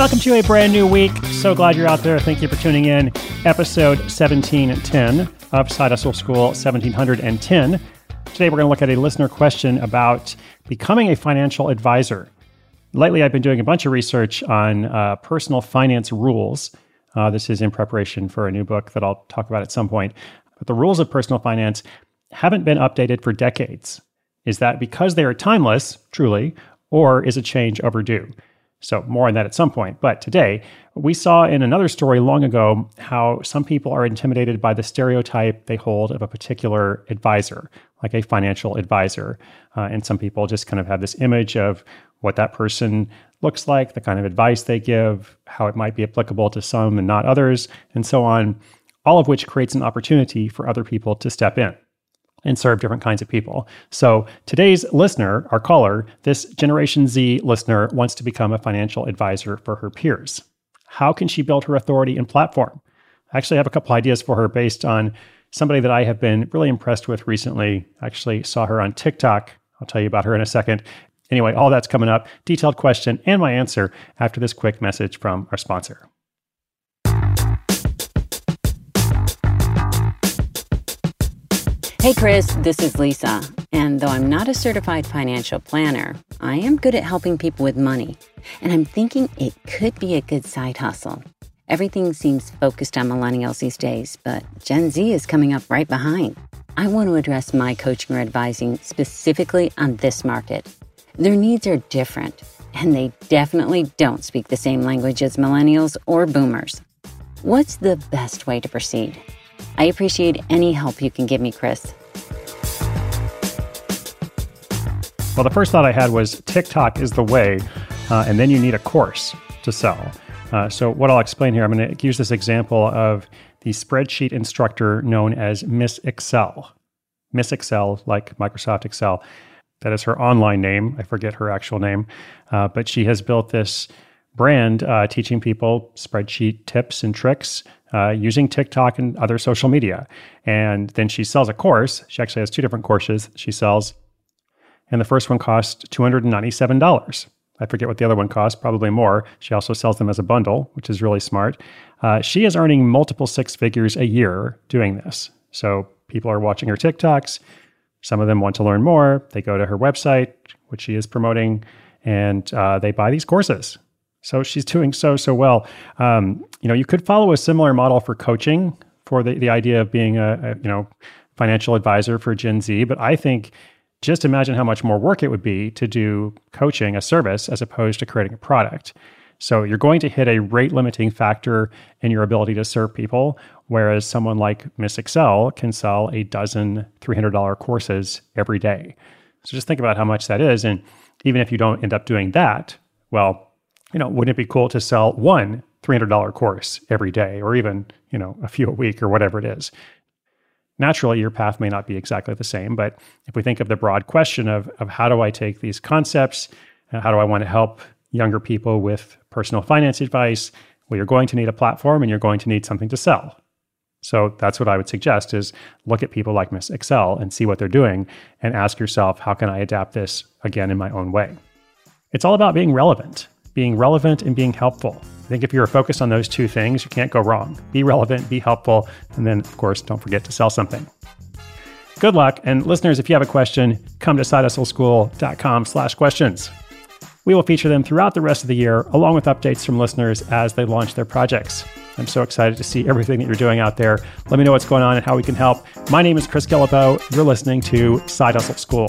Welcome to a brand new week. So glad you're out there. Thank you for tuning in. Episode 1710 of Side Hustle School 1710. Today we're going to look at a listener question about becoming a financial advisor. Lately, I've been doing a bunch of research on uh, personal finance rules. Uh, this is in preparation for a new book that I'll talk about at some point. But the rules of personal finance haven't been updated for decades. Is that because they are timeless, truly, or is a change overdue? So, more on that at some point. But today, we saw in another story long ago how some people are intimidated by the stereotype they hold of a particular advisor, like a financial advisor. Uh, and some people just kind of have this image of what that person looks like, the kind of advice they give, how it might be applicable to some and not others, and so on, all of which creates an opportunity for other people to step in and serve different kinds of people. So today's listener, our caller, this Generation Z listener wants to become a financial advisor for her peers. How can she build her authority and platform? I actually have a couple ideas for her based on somebody that I have been really impressed with recently. I actually saw her on TikTok. I'll tell you about her in a second. Anyway, all that's coming up. Detailed question and my answer after this quick message from our sponsor. Hey, Chris, this is Lisa. And though I'm not a certified financial planner, I am good at helping people with money. And I'm thinking it could be a good side hustle. Everything seems focused on millennials these days, but Gen Z is coming up right behind. I want to address my coaching or advising specifically on this market. Their needs are different, and they definitely don't speak the same language as millennials or boomers. What's the best way to proceed? I appreciate any help you can give me, Chris. Well, the first thought I had was TikTok is the way, uh, and then you need a course to sell. Uh, so, what I'll explain here, I'm going to use this example of the spreadsheet instructor known as Miss Excel. Miss Excel, like Microsoft Excel. That is her online name. I forget her actual name. Uh, but she has built this brand uh, teaching people spreadsheet tips and tricks uh, using TikTok and other social media. And then she sells a course. She actually has two different courses she sells. And the first one costs $297. I forget what the other one costs, probably more. She also sells them as a bundle, which is really smart. Uh, she is earning multiple six figures a year doing this. So people are watching her TikToks. Some of them want to learn more. They go to her website, which she is promoting, and uh, they buy these courses. So she's doing so so well. Um, you know, you could follow a similar model for coaching for the, the idea of being a, a you know financial advisor for Gen Z. But I think just imagine how much more work it would be to do coaching a service as opposed to creating a product. So you're going to hit a rate limiting factor in your ability to serve people, whereas someone like Miss Excel can sell a dozen $300 courses every day. So just think about how much that is. And even if you don't end up doing that, well, you know, wouldn't it be cool to sell one $300 course every day or even, you know, a few a week or whatever it is? Naturally, your path may not be exactly the same, but if we think of the broad question of, of how do I take these concepts, uh, how do I want to help younger people with personal finance advice, well, you're going to need a platform and you're going to need something to sell. So that's what I would suggest is look at people like Miss Excel and see what they're doing and ask yourself, how can I adapt this again in my own way? It's all about being relevant being relevant and being helpful. I think if you're focused on those two things, you can't go wrong. Be relevant, be helpful, and then, of course, don't forget to sell something. Good luck, and listeners, if you have a question, come to sidehustleschool.com slash questions. We will feature them throughout the rest of the year, along with updates from listeners as they launch their projects. I'm so excited to see everything that you're doing out there. Let me know what's going on and how we can help. My name is Chris Guillebeau. You're listening to Side Hustle School.